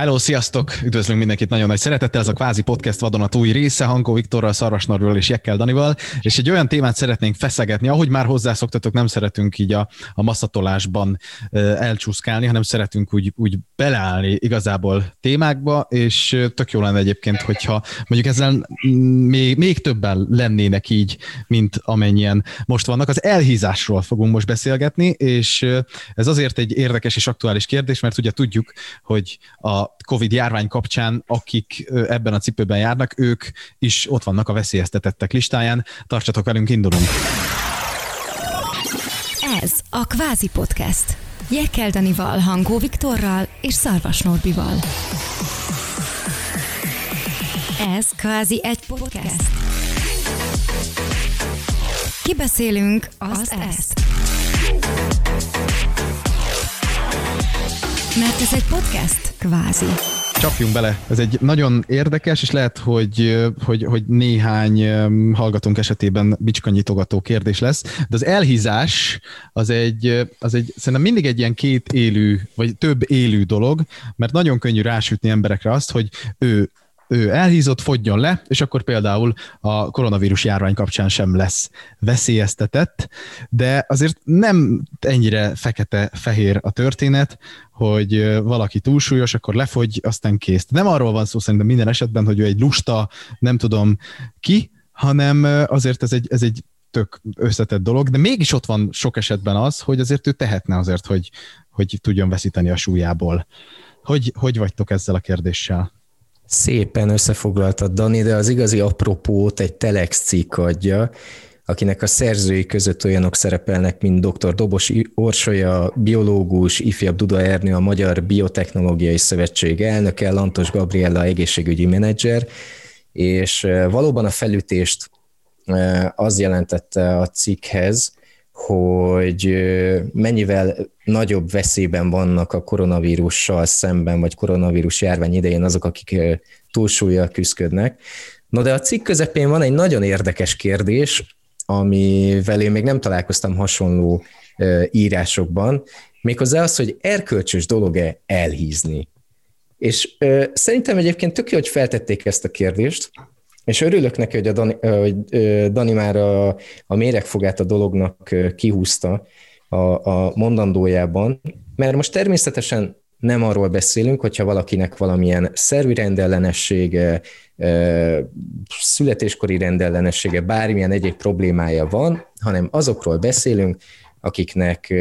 Hello, sziasztok! Üdvözlünk mindenkit nagyon nagy szeretettel. Ez a kvázi podcast vadonatúj része Hankó Viktorral, Szarvas Norbival és Jekkel Danival, és egy olyan témát szeretnénk feszegetni, ahogy már hozzászoktatok, nem szeretünk így a, a masszatolásban elcsúszkálni, hanem szeretünk úgy, úgy beleállni igazából témákba, és tök jó lenne egyébként, hogyha mondjuk ezzel még, még többen lennének így, mint amennyien most vannak. Az elhízásról fogunk most beszélgetni, és ez azért egy érdekes és aktuális kérdés, mert ugye tudjuk, hogy a COVID járvány kapcsán, akik ebben a cipőben járnak, ők is ott vannak a veszélyeztetettek listáján. Tartsatok velünk, indulunk! Ez a Kvázi Podcast. Jekkel Danival, Hangó Viktorral és Szarvas Norbival. Ez kvázi egy podcast. Kibeszélünk azt, azt ezt. ezt. Mert ez egy podcast, kvázi. Csapjunk bele. Ez egy nagyon érdekes, és lehet, hogy, hogy, hogy néhány hallgatónk esetében bicskanyitogató kérdés lesz, de az elhízás az egy, az egy szerintem mindig egy ilyen két élő, vagy több élő dolog, mert nagyon könnyű rásütni emberekre azt, hogy ő ő elhízott, fogjon le, és akkor például a koronavírus járvány kapcsán sem lesz veszélyeztetett, de azért nem ennyire fekete-fehér a történet, hogy valaki túlsúlyos, akkor lefogy, aztán kész. Nem arról van szó szerintem minden esetben, hogy ő egy lusta, nem tudom ki, hanem azért ez egy, ez egy tök összetett dolog, de mégis ott van sok esetben az, hogy azért ő tehetne azért, hogy, hogy tudjon veszíteni a súlyából. Hogy, hogy vagytok ezzel a kérdéssel? Szépen összefoglaltad, Dani, de az igazi apropót egy Telex cikk adja, akinek a szerzői között olyanok szerepelnek, mint dr. Dobos Orsolya, biológus, ifjabb Duda Ernő, a Magyar Biotechnológiai Szövetség elnöke, Lantos Gabriella egészségügyi menedzser, és valóban a felütést az jelentette a cikkhez, hogy mennyivel nagyobb veszélyben vannak a koronavírussal szemben, vagy koronavírus járvány idején azok, akik túlsúlyjal küzdködnek. No de a cikk közepén van egy nagyon érdekes kérdés, amivel én még nem találkoztam hasonló írásokban, méghozzá az, hogy erkölcsös dolog-e elhízni. És ö, szerintem egyébként tök jó, hogy feltették ezt a kérdést, és örülök neki, hogy, a Dani, hogy Dani már a, a méregfogát a dolognak kihúzta a, a mondandójában, mert most természetesen nem arról beszélünk, hogyha valakinek valamilyen szervi rendellenessége, születéskori rendellenessége, bármilyen egyéb problémája van, hanem azokról beszélünk, akiknek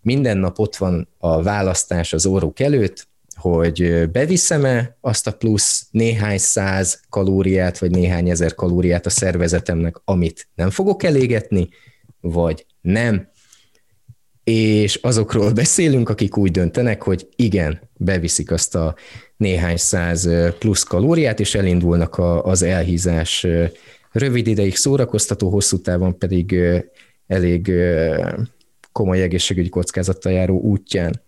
minden nap ott van a választás az óruk előtt, hogy beviszem-e azt a plusz néhány száz kalóriát, vagy néhány ezer kalóriát a szervezetemnek, amit nem fogok elégetni, vagy nem. És azokról beszélünk, akik úgy döntenek, hogy igen, beviszik azt a néhány száz plusz kalóriát, és elindulnak az elhízás rövid ideig szórakoztató, hosszú távon pedig elég komoly egészségügyi kockázattal járó útján.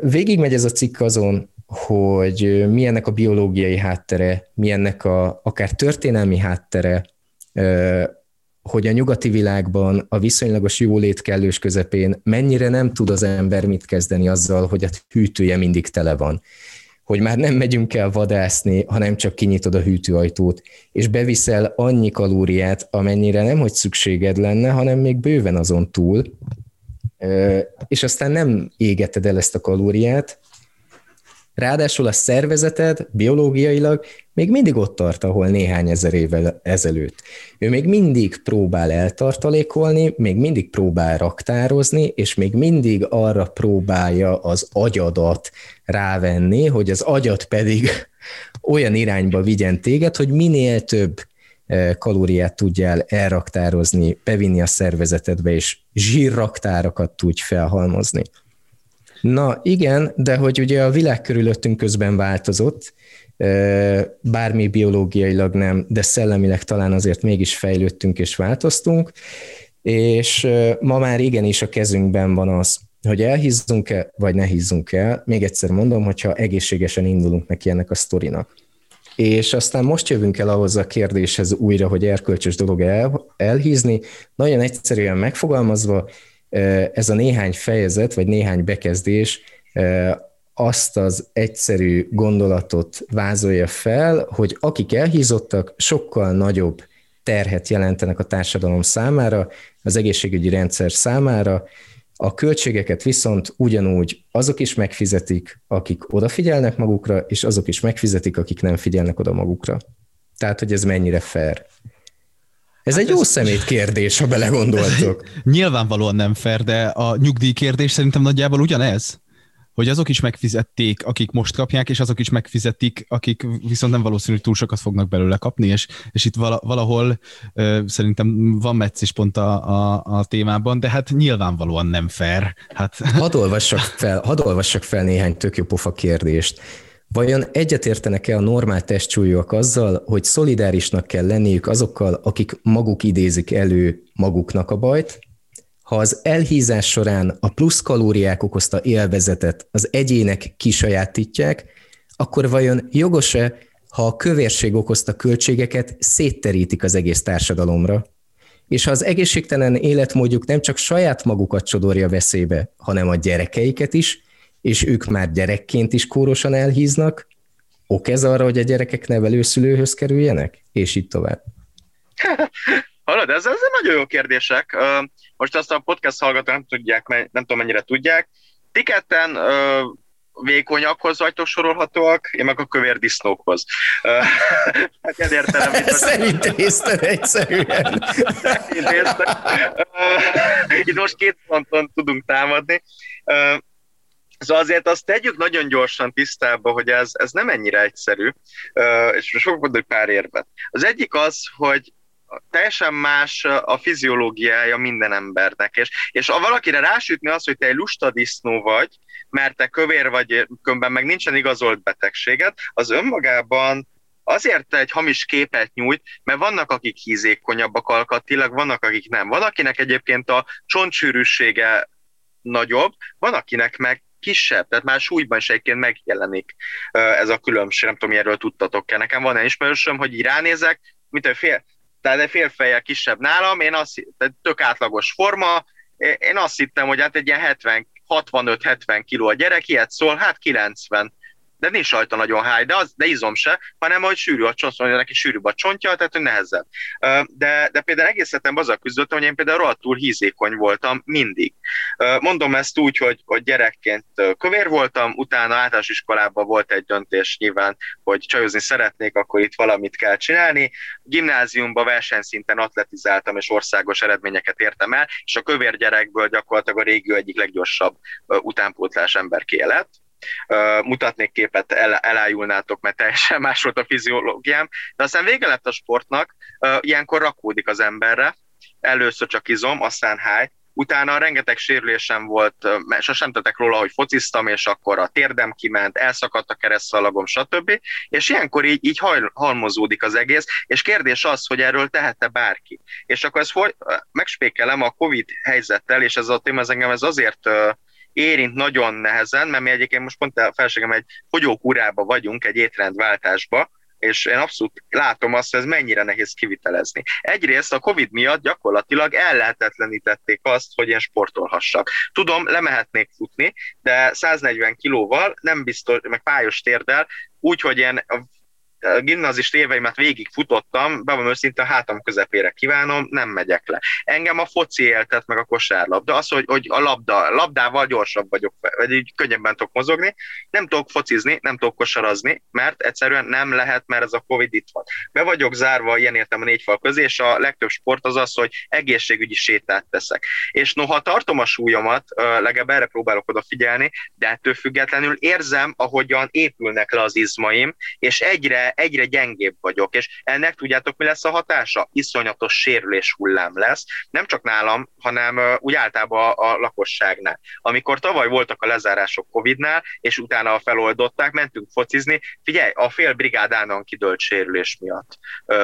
Végigmegy ez a cikk azon, hogy milyennek a biológiai háttere, milyennek a akár történelmi háttere, hogy a nyugati világban a viszonylagos jólét kellős közepén mennyire nem tud az ember mit kezdeni azzal, hogy a hűtője mindig tele van. Hogy már nem megyünk el vadászni, hanem csak kinyitod a hűtőajtót, és beviszel annyi kalóriát, amennyire nem, hogy szükséged lenne, hanem még bőven azon túl, és aztán nem égeted el ezt a kalóriát, ráadásul a szervezeted biológiailag még mindig ott tart, ahol néhány ezer évvel ezelőtt. Ő még mindig próbál eltartalékolni, még mindig próbál raktározni, és még mindig arra próbálja az agyadat rávenni, hogy az agyat pedig olyan irányba vigyen téged, hogy minél több kalóriát tudjál elraktározni, bevinni a szervezetedbe, és zsírraktárakat tudj felhalmozni. Na igen, de hogy ugye a világ körülöttünk közben változott, bármi biológiailag nem, de szellemileg talán azért mégis fejlődtünk és változtunk, és ma már igenis a kezünkben van az, hogy elhízzunk-e, vagy ne hízzunk el. Még egyszer mondom, hogyha egészségesen indulunk neki ennek a sztorinak. És aztán most jövünk el ahhoz a kérdéshez újra, hogy erkölcsös dolog el, elhízni. Nagyon egyszerűen megfogalmazva, ez a néhány fejezet, vagy néhány bekezdés azt az egyszerű gondolatot vázolja fel, hogy akik elhízottak, sokkal nagyobb terhet jelentenek a társadalom számára, az egészségügyi rendszer számára, a költségeket viszont ugyanúgy azok is megfizetik, akik odafigyelnek magukra, és azok is megfizetik, akik nem figyelnek oda magukra. Tehát, hogy ez mennyire fair. Ez hát egy ez... jó szemét kérdés, ha belegondoltok. Nyilvánvalóan nem fair, de a nyugdíj kérdés szerintem nagyjából ugyanez hogy azok is megfizették, akik most kapják, és azok is megfizetik, akik viszont nem valószínű, hogy túl sokat fognak belőle kapni, és, és itt valahol uh, szerintem van is pont a, a, a témában, de hát nyilvánvalóan nem fair. Hát... Hadd olvassak fel, hadd olvassak fel néhány tök jó pofa kérdést. Vajon egyetértenek-e a normál testsúlyúak azzal, hogy szolidárisnak kell lenniük azokkal, akik maguk idézik elő maguknak a bajt, ha az elhízás során a plusz kalóriák okozta élvezetet az egyének kisajátítják, akkor vajon jogos-e, ha a kövérség okozta költségeket szétterítik az egész társadalomra? És ha az egészségtelen életmódjuk nem csak saját magukat csodorja veszélybe, hanem a gyerekeiket is, és ők már gyerekként is kórosan elhíznak, ok ez arra, hogy a gyerekek nevelőszülőhöz kerüljenek? És így tovább. Hallod, ez, ez nagyon jó kérdések. Most azt a podcast hallgatók nem tudják, nem tudom mennyire tudják. Ti ketten vékonyakhoz vagytok sorolhatóak, én meg a kövér disznókhoz. hát ilyen értelem, Szerintem észtem egyszerűen. Itt most két ponton tudunk támadni. Szóval azért azt tegyük nagyon gyorsan tisztába, hogy ez, ez nem ennyire egyszerű, és most fogok mondani pár érvet. Az egyik az, hogy teljesen más a fiziológiája minden embernek, és, és ha valakire rásütni az, hogy te egy lusta disznó vagy, mert te kövér vagy, kömben meg nincsen igazolt betegséged, az önmagában azért egy hamis képet nyújt, mert vannak, akik hízékonyabbak alkatilag, vannak, akik nem. Van, akinek egyébként a csontsűrűsége nagyobb, van, akinek meg kisebb, tehát már súlyban is egyébként megjelenik ez a különbség, nem tudom, erről tudtatok-e. Nekem van egy ismerősöm, hogy így ránézek, mint fél, tehát egy fél fejjel kisebb nálam, én azt, tehát tök átlagos forma, én azt hittem, hogy hát egy ilyen 70, 65-70 kiló a gyerek, ilyet szól, hát 90 de nincs rajta nagyon háj, de, az, de izom se, hanem hogy sűrű a csont, mondja neki sűrűbb a csontja, tehát hogy nehezebb. De, de például egész hetem azzal küzdöttem, hogy én például rohadtul hízékony voltam mindig. Mondom ezt úgy, hogy, hogy gyerekként kövér voltam, utána általános iskolában volt egy döntés nyilván, hogy csajozni szeretnék, akkor itt valamit kell csinálni. Gimnáziumban versenyszinten atletizáltam, és országos eredményeket értem el, és a kövér gyerekből gyakorlatilag a régió egyik leggyorsabb utánpótlás emberké lett mutatnék képet, el, elájulnátok, mert teljesen más volt a fiziológiám, de aztán vége lett a sportnak, ilyenkor rakódik az emberre, először csak izom, aztán háj, utána rengeteg sérülésem volt, mert sosem tettek róla, hogy fociztam, és akkor a térdem kiment, elszakadt a keresztszalagom, stb. És ilyenkor így, így halmozódik az egész, és kérdés az, hogy erről tehette bárki. És akkor ezt foly- megspékelem a Covid helyzettel, és ez a téma ez engem ez azért érint nagyon nehezen, mert mi egyébként most pont a felségem egy fogyókúrába vagyunk, egy étrendváltásba, és én abszolút látom azt, hogy ez mennyire nehéz kivitelezni. Egyrészt a Covid miatt gyakorlatilag ellehetetlenítették azt, hogy én sportolhassak. Tudom, lemehetnék futni, de 140 kilóval, nem biztos, meg pályos térdel, úgy, hogy én gimnazist éveimet végig futottam, bevallom őszintén a hátam közepére kívánom, nem megyek le. Engem a foci éltet meg a kosárlabda, az, hogy, hogy a labda, labdával gyorsabb vagyok, vagy így könnyebben tudok mozogni, nem tudok focizni, nem tudok kosarazni, mert egyszerűen nem lehet, mert ez a Covid itt van. Be vagyok zárva ilyen értem a négy fal közé, és a legtöbb sport az az, hogy egészségügyi sétát teszek. És noha tartom a súlyomat, legalább erre próbálok odafigyelni, de ettől függetlenül érzem, ahogyan épülnek le az izmaim, és egyre egyre gyengébb vagyok, és ennek tudjátok, mi lesz a hatása? Iszonyatos sérülés hullám lesz, nem csak nálam, hanem úgy általában a, a lakosságnál. Amikor tavaly voltak a lezárások Covid-nál, és utána feloldották, mentünk focizni, figyelj, a fél brigádánon kidőlt sérülés miatt.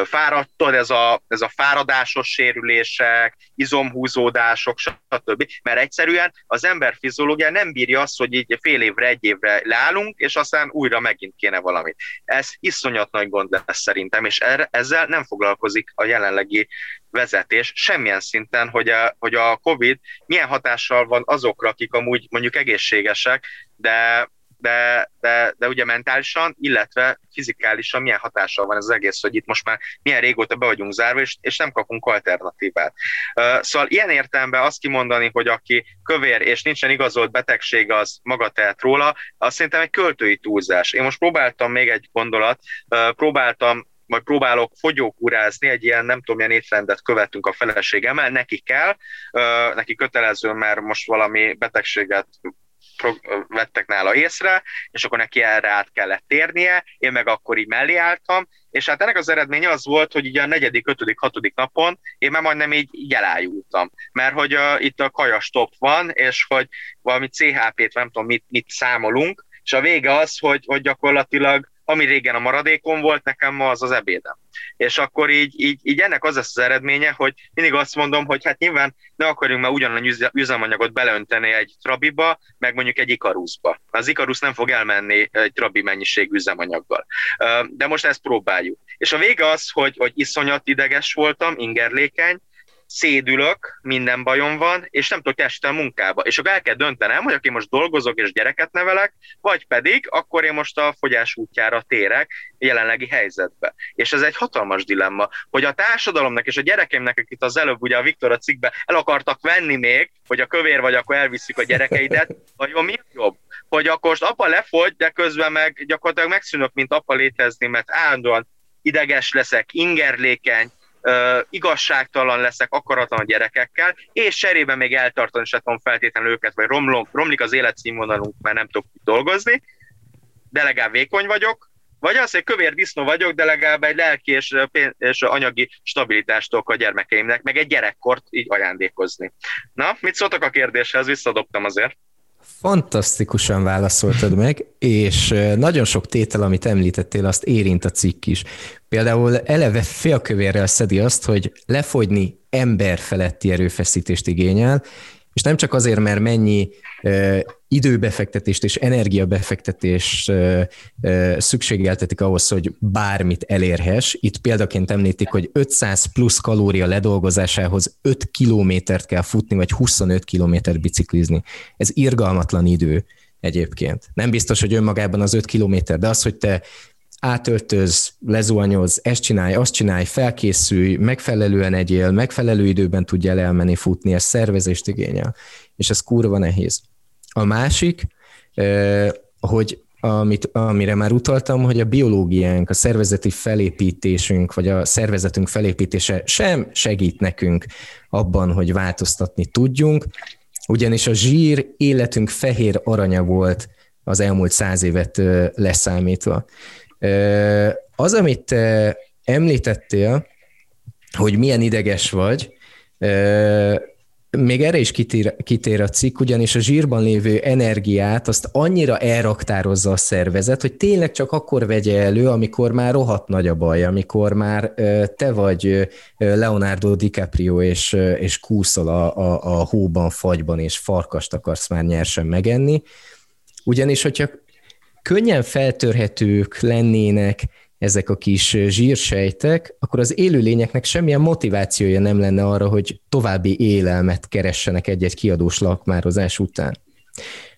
Fáradtad, ez a, ez a fáradásos sérülések, izomhúzódások, stb. Mert egyszerűen az ember fiziológia nem bírja azt, hogy így fél évre, egy évre leállunk, és aztán újra megint kéne valamit. Ez iszonyat iszonyat nagy gond lesz szerintem, és erre, ezzel nem foglalkozik a jelenlegi vezetés semmilyen szinten, hogy a, hogy a COVID milyen hatással van azokra, akik amúgy mondjuk egészségesek, de de, de, de ugye mentálisan, illetve fizikálisan milyen hatással van ez az egész, hogy itt most már milyen régóta be vagyunk zárva, és, és nem kapunk alternatívát. Szóval ilyen értelemben azt kimondani, hogy aki kövér és nincsen igazolt betegség, az maga tehet róla, azt szerintem egy költői túlzás. Én most próbáltam még egy gondolat, próbáltam majd próbálok fogyókúrázni, egy ilyen nem tudom, milyen étrendet követünk a feleségemmel, neki kell, neki kötelező, mert most valami betegséget vettek nála észre, és akkor neki erre át kellett térnie, én meg akkor így mellé álltam, és hát ennek az eredménye az volt, hogy így a negyedik, ötödik, hatodik napon én már majdnem így, így elájultam, mert hogy uh, itt a kajastop van, és hogy valami CHP-t, nem tudom, mit, mit számolunk, és a vége az, hogy, hogy gyakorlatilag ami régen a maradékon volt, nekem ma az az ebédem. És akkor így, így, így ennek az lesz az eredménye, hogy mindig azt mondom, hogy hát nyilván ne akarjunk már ugyanannyi üzemanyagot beleönteni egy trabiba, meg mondjuk egy ikaruszba. Az ikarusz nem fog elmenni egy trabi mennyiség üzemanyaggal. De most ezt próbáljuk. És a vége az, hogy, hogy iszonyat ideges voltam, ingerlékeny, szédülök, minden bajom van, és nem tudok esni a munkába. És akkor el kell döntenem, hogy aki most dolgozok és gyereket nevelek, vagy pedig akkor én most a fogyás útjára térek jelenlegi helyzetbe. És ez egy hatalmas dilemma, hogy a társadalomnak és a gyerekeimnek, akik az előbb ugye a Viktor a cikkbe el akartak venni még, hogy a kövér vagy, akkor elviszük a gyerekeidet, vagy mi jobb? Hogy akkor most apa lefogy, de közben meg gyakorlatilag megszűnök, mint apa létezni, mert állandóan ideges leszek, ingerlékeny, uh, igazságtalan leszek akaratlan a gyerekekkel, és cserébe még eltartani se tudom feltétlenül őket, vagy romlom, romlik az életszínvonalunk, mert nem tudok dolgozni, de legalább vékony vagyok, vagy az, hogy kövér disznó vagyok, de legalább egy lelki és, és anyagi stabilitást a gyermekeimnek, meg egy gyerekkort így ajándékozni. Na, mit szóltak a kérdéshez? Visszadobtam azért. Fantasztikusan válaszoltad meg, és nagyon sok tétel, amit említettél, azt érint a cikk is. Például eleve félkövérrel szedi azt, hogy lefogyni ember feletti erőfeszítést igényel, és nem csak azért, mert mennyi időbefektetést és energiabefektetést szükségeltetik ahhoz, hogy bármit elérhess. Itt példaként említik, hogy 500 plusz kalória ledolgozásához 5 kilométert kell futni, vagy 25 kilométert biciklizni. Ez irgalmatlan idő egyébként. Nem biztos, hogy önmagában az 5 kilométer, de az, hogy te átöltöz, lezuhanyoz, ezt csinálj, azt csinálj, felkészülj, megfelelően egyél, megfelelő időben tudja elmenni futni, ez szervezést igényel, és ez kurva nehéz. A másik, hogy amit, amire már utaltam, hogy a biológiánk, a szervezeti felépítésünk, vagy a szervezetünk felépítése sem segít nekünk abban, hogy változtatni tudjunk, ugyanis a zsír életünk fehér aranya volt az elmúlt száz évet leszámítva. Az, amit te említettél, hogy milyen ideges vagy, még erre is kitér, kitér a cikk, ugyanis a zsírban lévő energiát azt annyira elraktározza a szervezet, hogy tényleg csak akkor vegye elő, amikor már rohadt nagy a baj, amikor már te vagy Leonardo DiCaprio, és, és kúszol a, a, a hóban, fagyban, és farkast akarsz már nyersen megenni. Ugyanis, hogyha könnyen feltörhetők lennének ezek a kis zsírsejtek, akkor az élőlényeknek semmilyen motivációja nem lenne arra, hogy további élelmet keressenek egy-egy kiadós lakmározás után.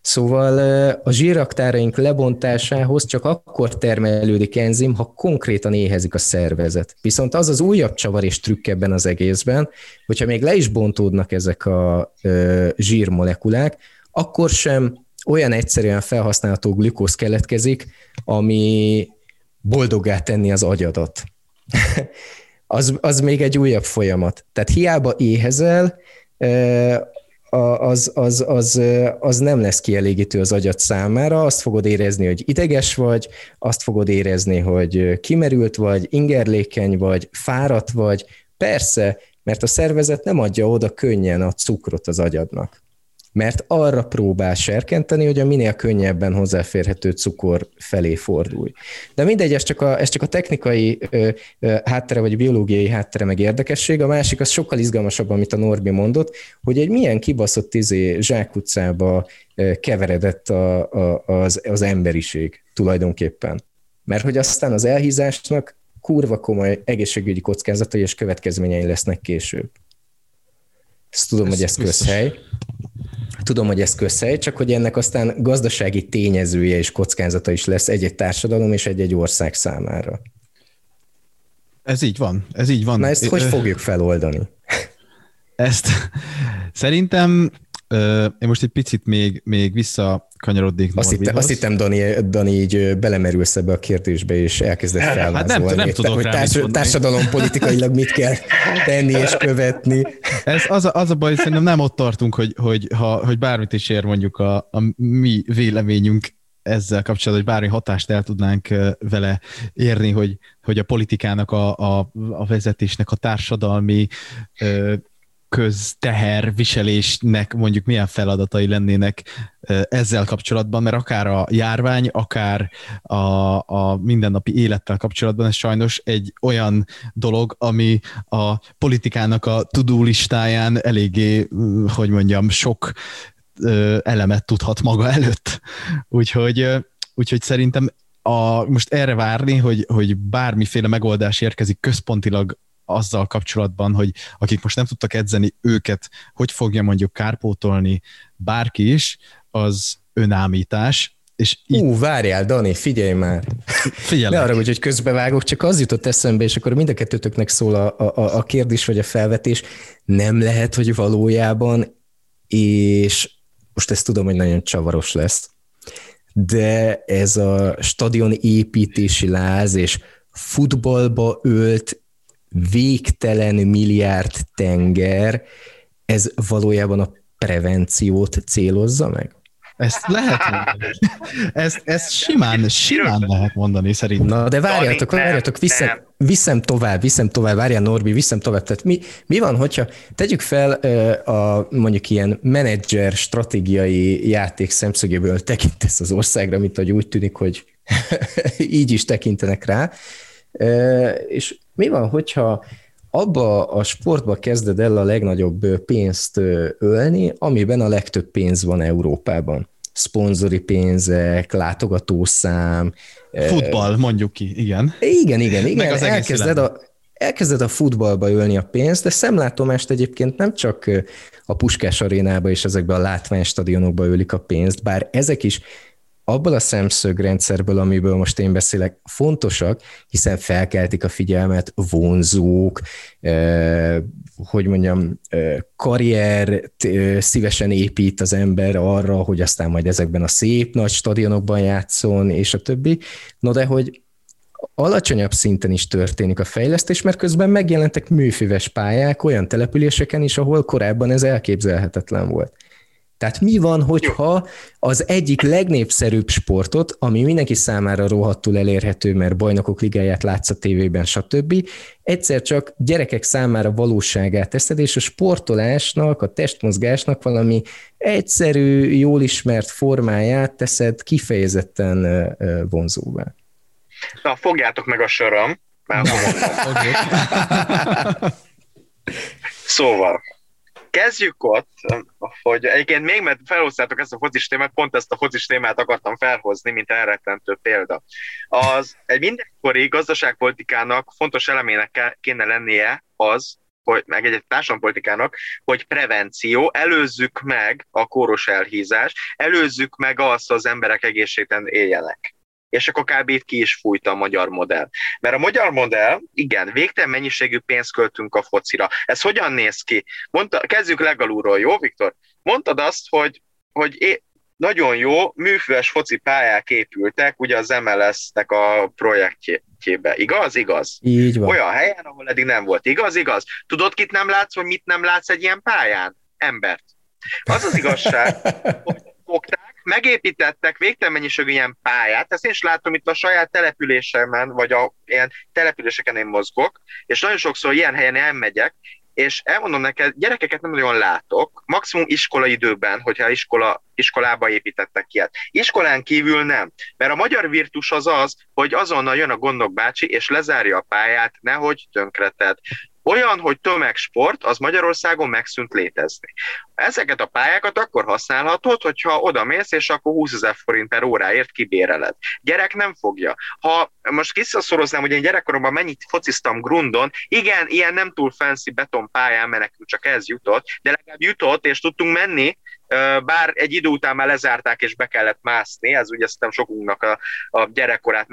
Szóval a zsíraktáraink lebontásához csak akkor termelődik enzim, ha konkrétan éhezik a szervezet. Viszont az az újabb csavar és trükk ebben az egészben, hogyha még le is bontódnak ezek a zsírmolekulák, akkor sem olyan egyszerűen felhasználható glükóz keletkezik, ami boldoggá tenni az agyadat. az, az még egy újabb folyamat. Tehát hiába éhezel, az, az, az, az nem lesz kielégítő az agyat számára, azt fogod érezni, hogy ideges vagy, azt fogod érezni, hogy kimerült vagy, ingerlékeny vagy, fáradt vagy, persze, mert a szervezet nem adja oda könnyen a cukrot az agyadnak mert arra próbál serkenteni, hogy a minél könnyebben hozzáférhető cukor felé fordulj. De mindegy, ez csak a, ez csak a technikai ö, ö, háttere, vagy a biológiai háttere meg érdekesség. A másik az sokkal izgalmasabb, amit a Norbi mondott, hogy egy milyen kibaszott izé zsákutcába keveredett a, a, az, az emberiség tulajdonképpen. Mert hogy aztán az elhízásnak kurva komoly egészségügyi kockázatai és következményei lesznek később. Ezt tudom, ez hogy ez közhely. Tudom, hogy ez közhely, csak hogy ennek aztán gazdasági tényezője és kockázata is lesz egy-egy társadalom és egy-egy ország számára. Ez így van, ez így van. Na ezt hogy fogjuk feloldani? Ezt szerintem én most egy picit még, még visszakanyarodnék azt, hittem, azt hittem, Dani, Dani, így belemerülsz ebbe a kérdésbe, és elkezdett felvázolni. Hát nem, nem tudok hogy társ, társadalom politikailag mit kell tenni és követni. Ez az a, az a baj, szerintem nem ott tartunk, hogy, hogy, ha, hogy bármit is ér mondjuk a, a mi véleményünk ezzel kapcsolatban, hogy bármi hatást el tudnánk vele érni, hogy, hogy a politikának, a, a, a vezetésnek, a társadalmi viselésnek mondjuk milyen feladatai lennének ezzel kapcsolatban, mert akár a járvány, akár a, a mindennapi élettel kapcsolatban ez sajnos egy olyan dolog, ami a politikának a tudó listáján eléggé, hogy mondjam, sok elemet tudhat maga előtt. Úgyhogy, úgyhogy szerintem a, most erre várni, hogy, hogy bármiféle megoldás érkezik központilag azzal kapcsolatban, hogy akik most nem tudtak edzeni, őket hogy fogja mondjuk kárpótolni bárki is, az önámítás, és itt... Ú, várjál, Dani, figyelj már. Figyelj. Ne arra, hogy közbevágok, csak az jutott eszembe, és akkor mind a kettőtöknek szól a, a, a kérdés vagy a felvetés. Nem lehet, hogy valójában, és most ezt tudom, hogy nagyon csavaros lesz, de ez a stadion építési láz és futballba ölt végtelen milliárd tenger, ez valójában a prevenciót célozza meg? Ezt lehet mondani. Ezt, ezt simán, simán lehet mondani szerintem. Na, de várjátok, várjátok, viszem, viszem tovább, viszem tovább, várjál Norbi, viszem tovább. Tehát mi, mi van, hogyha tegyük fel a mondjuk ilyen menedzser stratégiai játék szemszögéből tekintesz az országra, mint hogy úgy tűnik, hogy így is tekintenek rá, és mi van, hogyha abba a sportba kezded el a legnagyobb pénzt ölni, amiben a legtöbb pénz van Európában? Szponzori pénzek, látogatószám. Futball, mondjuk ki, igen. Igen, igen, igen. Meg az elkezded a, elkezded a futballba ölni a pénzt, de szemlátomást egyébként nem csak a Puskás arénába és ezekbe a látványstadionokba ölik a pénzt, bár ezek is abból a szemszögrendszerből, amiből most én beszélek, fontosak, hiszen felkeltik a figyelmet vonzók, hogy mondjam, karrier szívesen épít az ember arra, hogy aztán majd ezekben a szép nagy stadionokban játszon, és a többi. No de hogy alacsonyabb szinten is történik a fejlesztés, mert közben megjelentek műfüves pályák olyan településeken is, ahol korábban ez elképzelhetetlen volt. Tehát mi van, hogyha az egyik legnépszerűbb sportot, ami mindenki számára rohadtul elérhető, mert bajnokok ligáját látsz a tévében, stb., egyszer csak gyerekek számára valóságát teszed, és a sportolásnak, a testmozgásnak valami egyszerű, jól ismert formáját teszed kifejezetten vonzóvá. Na, fogjátok meg a sorom. Már szóval, kezdjük ott, hogy egyébként még mert felhoztátok ezt a fozis témát, pont ezt a fozis témát akartam felhozni, mint elrettentő példa. Az egy mindenkori gazdaságpolitikának fontos elemének kéne lennie az, hogy, meg egy, társadalompolitikának, hogy prevenció, előzzük meg a kóros elhízást, előzzük meg azt, az emberek egészségben éljenek és akkor kb. itt ki is fújta a magyar modell. Mert a magyar modell, igen, végtelen mennyiségű pénzt költünk a focira. Ez hogyan néz ki? Mondta, kezdjük legalulról, jó, Viktor? Mondtad azt, hogy, hogy é, nagyon jó műfüves foci pályák épültek, ugye az MLS-nek a projektjébe. Igaz? Igaz? Így van. Olyan helyen, ahol eddig nem volt. Igaz? Igaz? Tudod, kit nem látsz, hogy mit nem látsz egy ilyen pályán? Embert. Az az igazság, hogy megépítettek végtelen mennyiségű ilyen pályát, ezt én is látom itt a saját településemen, vagy a ilyen településeken én mozgok, és nagyon sokszor ilyen helyen elmegyek, és elmondom neked, gyerekeket nem nagyon látok, maximum iskola időben, hogyha iskola, iskolába építettek ilyet. Iskolán kívül nem, mert a magyar virtus az az, hogy azonnal jön a gondok bácsi, és lezárja a pályát, nehogy tönkreted olyan, hogy tömegsport, az Magyarországon megszűnt létezni. Ezeket a pályákat akkor használhatod, hogyha oda mész, és akkor 20 ezer forint per óráért kibéreled. Gyerek nem fogja. Ha most visszaszoroznám, hogy én gyerekkoromban mennyit fociztam grundon, igen, ilyen nem túl fancy beton pályán, mert nekünk csak ez jutott, de legalább jutott, és tudtunk menni bár egy idő után már lezárták és be kellett mászni, ez ugye szerintem sokunknak a, a gyerekkorát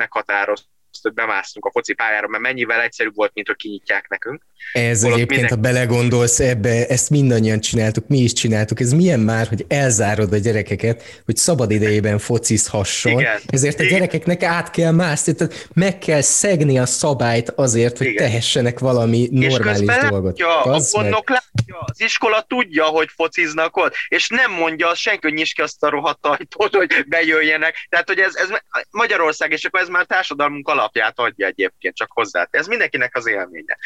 meghatároz hogy bemásztunk a foci pályára, mert mennyivel egyszerűbb volt, mint hogy kinyitják nekünk. Ez Holott egyébként, mindenki... ha belegondolsz ebbe, ezt mindannyian csináltuk, mi is csináltuk. Ez milyen már, hogy elzárod a gyerekeket, hogy szabad idejében focizhasson. Igen. Ezért a Igen. gyerekeknek át kell mászni, tehát meg kell szegni a szabályt azért, hogy Igen. tehessenek valami normális és dolgot. Látja, a gondok látja, az iskola tudja, hogy fociznak ott, és nem mondja azt senki, hogy nyisd ki azt a rohadt ajtót, hogy bejöjjenek. Tehát, hogy ez, ez Magyarország, és akkor ez már társadalmunk alapját adja egyébként, csak hozzá. Ez mindenkinek az élménye.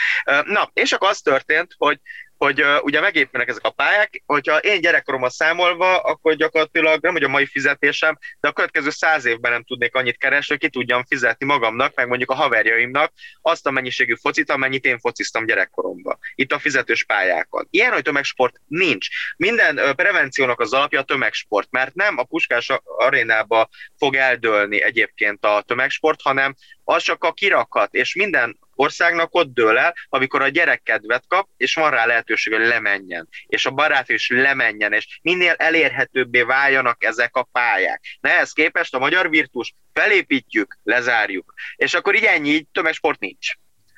Na, és akkor az történt, hogy hogy uh, ugye megépülnek ezek a pályák, hogyha én gyerekkorommal számolva, akkor gyakorlatilag nem hogy a mai fizetésem, de a következő száz évben nem tudnék annyit keresni, hogy ki tudjam fizetni magamnak, meg mondjuk a haverjaimnak azt a mennyiségű focit, amennyit én fociztam gyerekkoromban. Itt a fizetős pályákon. Ilyen, hogy tömegsport nincs. Minden uh, prevenciónak az alapja a tömegsport, mert nem a Puskás arénába fog eldőlni egyébként a tömegsport, hanem az csak a kirakat, és minden országnak ott dől el, amikor a gyerek kedvet kap, és van rá lehetőség, hogy lemenjen, és a barát is lemenjen, és minél elérhetőbbé váljanak ezek a pályák. Na ehhez képest a magyar virtus felépítjük, lezárjuk, és akkor így ennyi, így tömegsport nincs.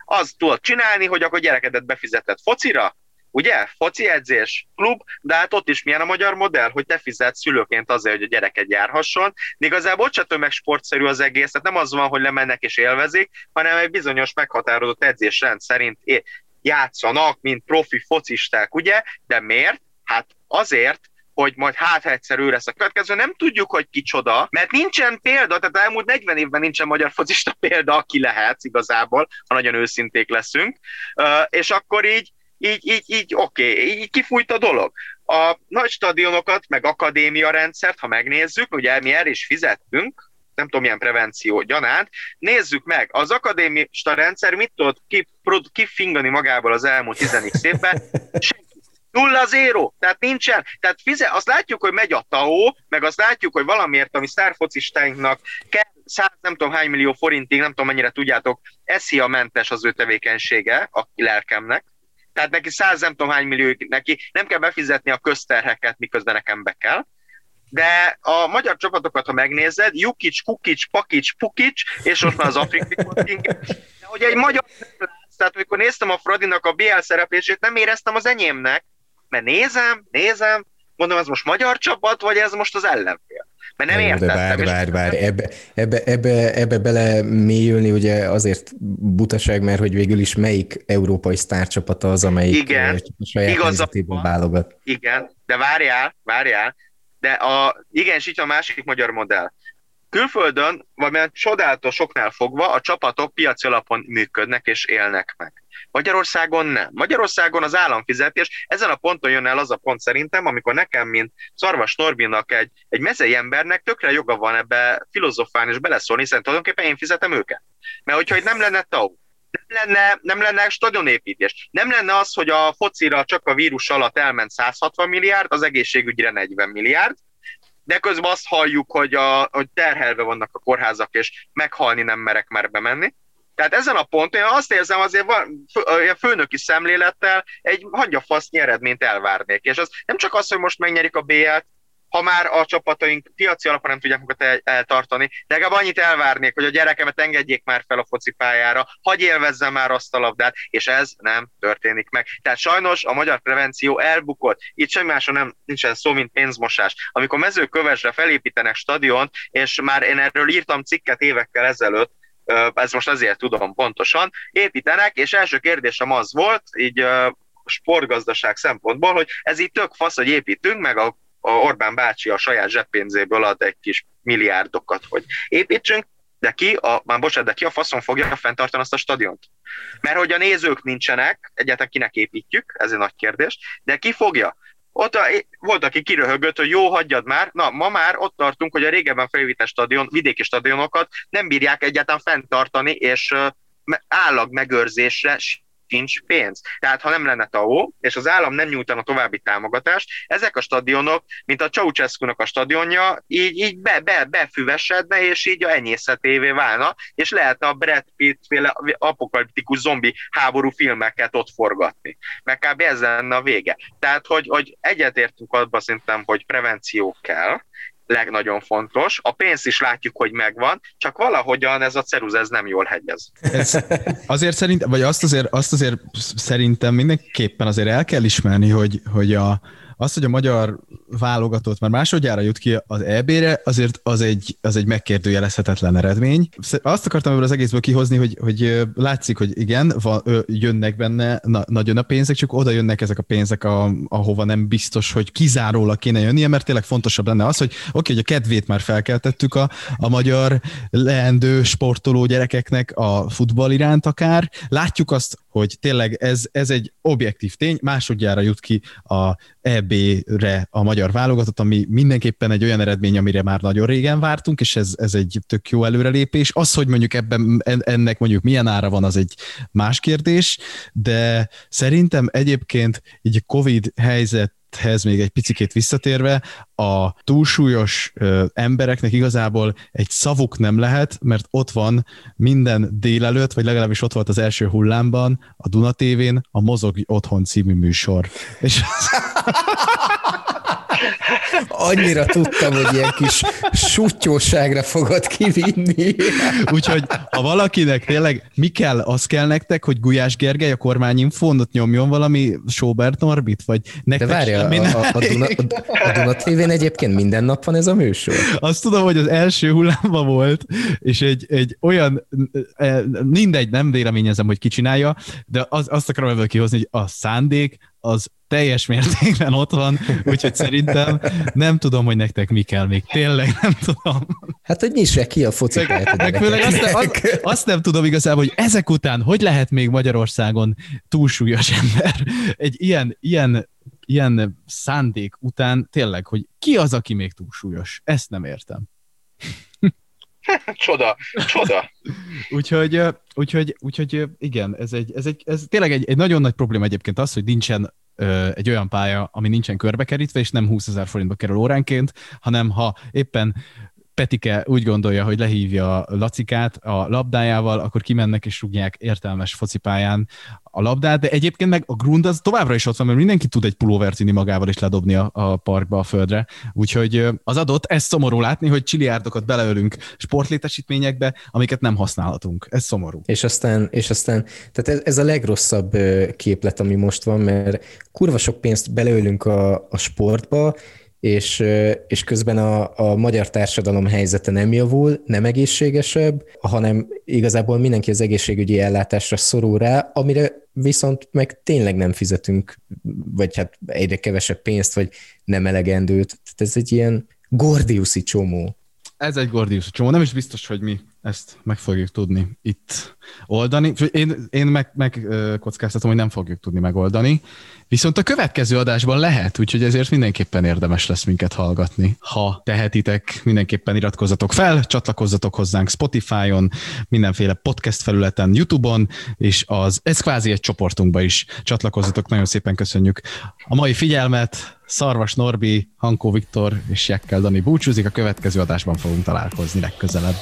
Az tudod csinálni, hogy akkor gyerekedet befizetett focira, ugye? Foci edzés, klub, de hát ott is milyen a magyar modell, hogy te fizetsz szülőként azért, hogy a gyereket járhasson. De igazából csak tömegsportszerű az egész, tehát nem az van, hogy lemennek és élvezik, hanem egy bizonyos meghatározott edzésrend szerint játszanak, mint profi focisták, ugye? De miért? Hát azért, hogy majd hát egyszer ő lesz a következő, nem tudjuk, hogy kicsoda, mert nincsen példa, tehát elmúlt 40 évben nincsen magyar focista példa, aki lehet igazából, ha nagyon őszinték leszünk, és akkor így így, így, így oké, okay, így kifújt a dolog. A nagy stadionokat, meg akadémia rendszert, ha megnézzük, ugye mi erre is fizettünk, nem tudom, milyen prevenció gyanánt, nézzük meg, az akadémista rendszer mit tudott kifingani magából az elmúlt 10 évben? Nulla zéro, tehát nincsen. Tehát fize, azt látjuk, hogy megy a TAO, meg azt látjuk, hogy valamiért, ami sztárfocistáinknak kell száz nem tudom hány millió forintig, nem tudom mennyire tudjátok, a mentes az ő tevékenysége a lelkemnek, tehát neki száz nem tudom hány millió, neki nem kell befizetni a közterheket, miközben nekem be kell. De a magyar csapatokat, ha megnézed, Jukic, Kukic, Pakic, Pukic, és most már az afrikai de hogy egy magyar tehát amikor néztem a Fradinak a BL szereplését, nem éreztem az enyémnek, mert nézem, nézem, mondom, ez most magyar csapat, vagy ez most az ellenfél? Mert nem értettem. De várj, várj, várj, ebbe, ebbe, ebbe, ebbe bele mélyülni ugye azért butaság, mert hogy végül is melyik európai sztárcsapata az, amelyik igen, saját helyzetéből válogat. Igen, de várjál, várjál, de a, igen, és itt a másik magyar modell. Külföldön, vagy csodálatos soknál fogva a csapatok piaci alapon működnek és élnek meg. Magyarországon nem. Magyarországon az állam fizet, és ezen a ponton jön el az a pont szerintem, amikor nekem, mint Szarvas Norbinak egy, egy mezei embernek tökre joga van ebbe filozofálni és beleszólni, hiszen tulajdonképpen én fizetem őket. Mert hogyha itt nem lenne TAU, nem lenne, nem lenne stadionépítés. Nem lenne az, hogy a focira csak a vírus alatt elment 160 milliárd, az egészségügyre 40 milliárd, de közben azt halljuk, hogy, a, hogy terhelve vannak a kórházak, és meghalni nem merek már bemenni. Tehát ezen a ponton én azt érzem, azért van, a főnöki szemlélettel egy hangyafasznyi eredményt elvárnék. És az nem csak az, hogy most megnyerik a BL-t, ha már a csapataink piaci alapon nem tudják magukat eltartani, de legalább annyit elvárnék, hogy a gyerekemet engedjék már fel a focipályára, hagyj élvezzem már azt a labdát, és ez nem történik meg. Tehát sajnos a magyar prevenció elbukott. Itt semmi máson nem nincsen szó, mint pénzmosás. Amikor mezőkövesre felépítenek stadiont, és már én erről írtam cikket évekkel ezelőtt, ez most azért tudom pontosan, építenek, és első kérdésem az volt, így sportgazdaság szempontból, hogy ez így tök fasz, hogy építünk, meg a, a Orbán bácsi a saját zseppénzéből ad egy kis milliárdokat, hogy építsünk, de ki, a, már bocsánat, de ki a faszon fogja fenntartani azt a stadiont? Mert hogy a nézők nincsenek, egyáltalán kinek építjük, ez egy nagy kérdés, de ki fogja? Ott volt, aki kiröhögött, hogy jó, hagyjad már. Na, ma már ott tartunk, hogy a régebben felvételt stadion, vidéki stadionokat nem bírják egyáltalán fenntartani, és állag megőrzésre nincs pénz. Tehát ha nem lenne TAO, és az állam nem nyújtana további támogatást, ezek a stadionok, mint a ceausescu a stadionja, így, így be, be, befüvesedne, és így a enyészetévé válna, és lehetne a Brad Pitt féle apokaliptikus zombi háború filmeket ott forgatni. Meg kb. ez lenne a vége. Tehát, hogy, hogy egyetértünk abban szerintem, hogy prevenció kell, legnagyon fontos. A pénzt is látjuk, hogy megvan, csak valahogyan ez a ceruz ez nem jól hegyez. Ez azért szerint, vagy azt azért, azt azért szerintem mindenképpen azért el kell ismerni, hogy, hogy a, az, hogy a magyar válogatott már másodjára jut ki az EB-re, azért az egy, az egy megkérdőjelezhetetlen eredmény. Azt akartam ebből az egészből kihozni, hogy, hogy látszik, hogy igen, van, jönnek benne na, nagyon a pénzek, csak oda jönnek ezek a pénzek, a, ahova nem biztos, hogy kizárólag kéne jönnie, mert tényleg fontosabb lenne az, hogy oké, okay, hogy a kedvét már felkeltettük a, a magyar leendő sportoló gyerekeknek a futball iránt akár. Látjuk azt, hogy tényleg ez, ez egy objektív tény, másodjára jut ki a EB-re a magyar válogatott, ami mindenképpen egy olyan eredmény, amire már nagyon régen vártunk, és ez, ez egy tök jó előrelépés. Az, hogy mondjuk ebben ennek mondjuk milyen ára van, az egy más kérdés, de szerintem egyébként így a Covid helyzet hez még egy picikét visszatérve, a túlsúlyos ö, embereknek igazából egy szavuk nem lehet, mert ott van minden délelőtt, vagy legalábbis ott volt az első hullámban, a Duna TV-n a Mozog Otthon című műsor. És Annyira tudtam, hogy ilyen kis sutyóságra fogod kivinni. Úgyhogy ha valakinek tényleg mi kell, az kell nektek, hogy Gulyás Gergely a kormányinfónot nyomjon valami Sobert Norbit, vagy nektek De várja, a, a, a, Duna, a Duna TV-n egyébként minden nap van ez a műsor? Azt tudom, hogy az első hullámban volt, és egy, egy olyan, e, mindegy, nem véleményezem, hogy ki csinálja, de az, azt akarom ebből kihozni, hogy a szándék az teljes mértékben ott van, úgyhogy szerintem nem tudom, hogy nektek mi kell még. Tényleg nem tudom. Hát, hogy nyisse ki a foci főleg azt, azt, azt nem tudom igazából, hogy ezek után hogy lehet még Magyarországon túlsúlyos ember egy ilyen, ilyen, ilyen szándék után tényleg, hogy ki az, aki még túlsúlyos? Ezt nem értem. csoda, csoda. úgyhogy, úgyhogy, úgyhogy igen, ez, egy, ez, egy, ez tényleg egy, egy nagyon nagy probléma egyébként az, hogy nincsen egy olyan pálya, ami nincsen körbekerítve, és nem 20 ezer forintba kerül óránként, hanem ha éppen Petike úgy gondolja, hogy lehívja Lacikát a labdájával, akkor kimennek és rúgják értelmes focipályán a labdát, de egyébként meg a grund az továbbra is ott van, mert mindenki tud egy pulóvert vinni magával és ledobni a, a parkba, a földre. Úgyhogy az adott, ez szomorú látni, hogy csiliárdokat beleölünk sportlétesítményekbe, amiket nem használhatunk. Ez szomorú. És aztán, és aztán tehát ez, ez a legrosszabb képlet, ami most van, mert kurva sok pénzt beleölünk a, a sportba, és, és közben a, a magyar társadalom helyzete nem javul, nem egészségesebb, hanem igazából mindenki az egészségügyi ellátásra szorul rá, amire viszont meg tényleg nem fizetünk, vagy hát egyre kevesebb pénzt, vagy nem elegendőt. Tehát ez egy ilyen gordiuszi csomó. Ez egy gordiuszi csomó. Nem is biztos, hogy mi ezt meg fogjuk tudni itt oldani. Én, én meg, meg kockáztatom, hogy nem fogjuk tudni megoldani. Viszont a következő adásban lehet, úgyhogy ezért mindenképpen érdemes lesz minket hallgatni. Ha tehetitek, mindenképpen iratkozzatok fel, csatlakozzatok hozzánk Spotify-on, mindenféle podcast felületen, YouTube-on, és az ez kvázi egy csoportunkba is csatlakozzatok. Nagyon szépen köszönjük a mai figyelmet. Szarvas Norbi, Hankó Viktor és Jekkel Dani búcsúzik. A következő adásban fogunk találkozni legközelebb.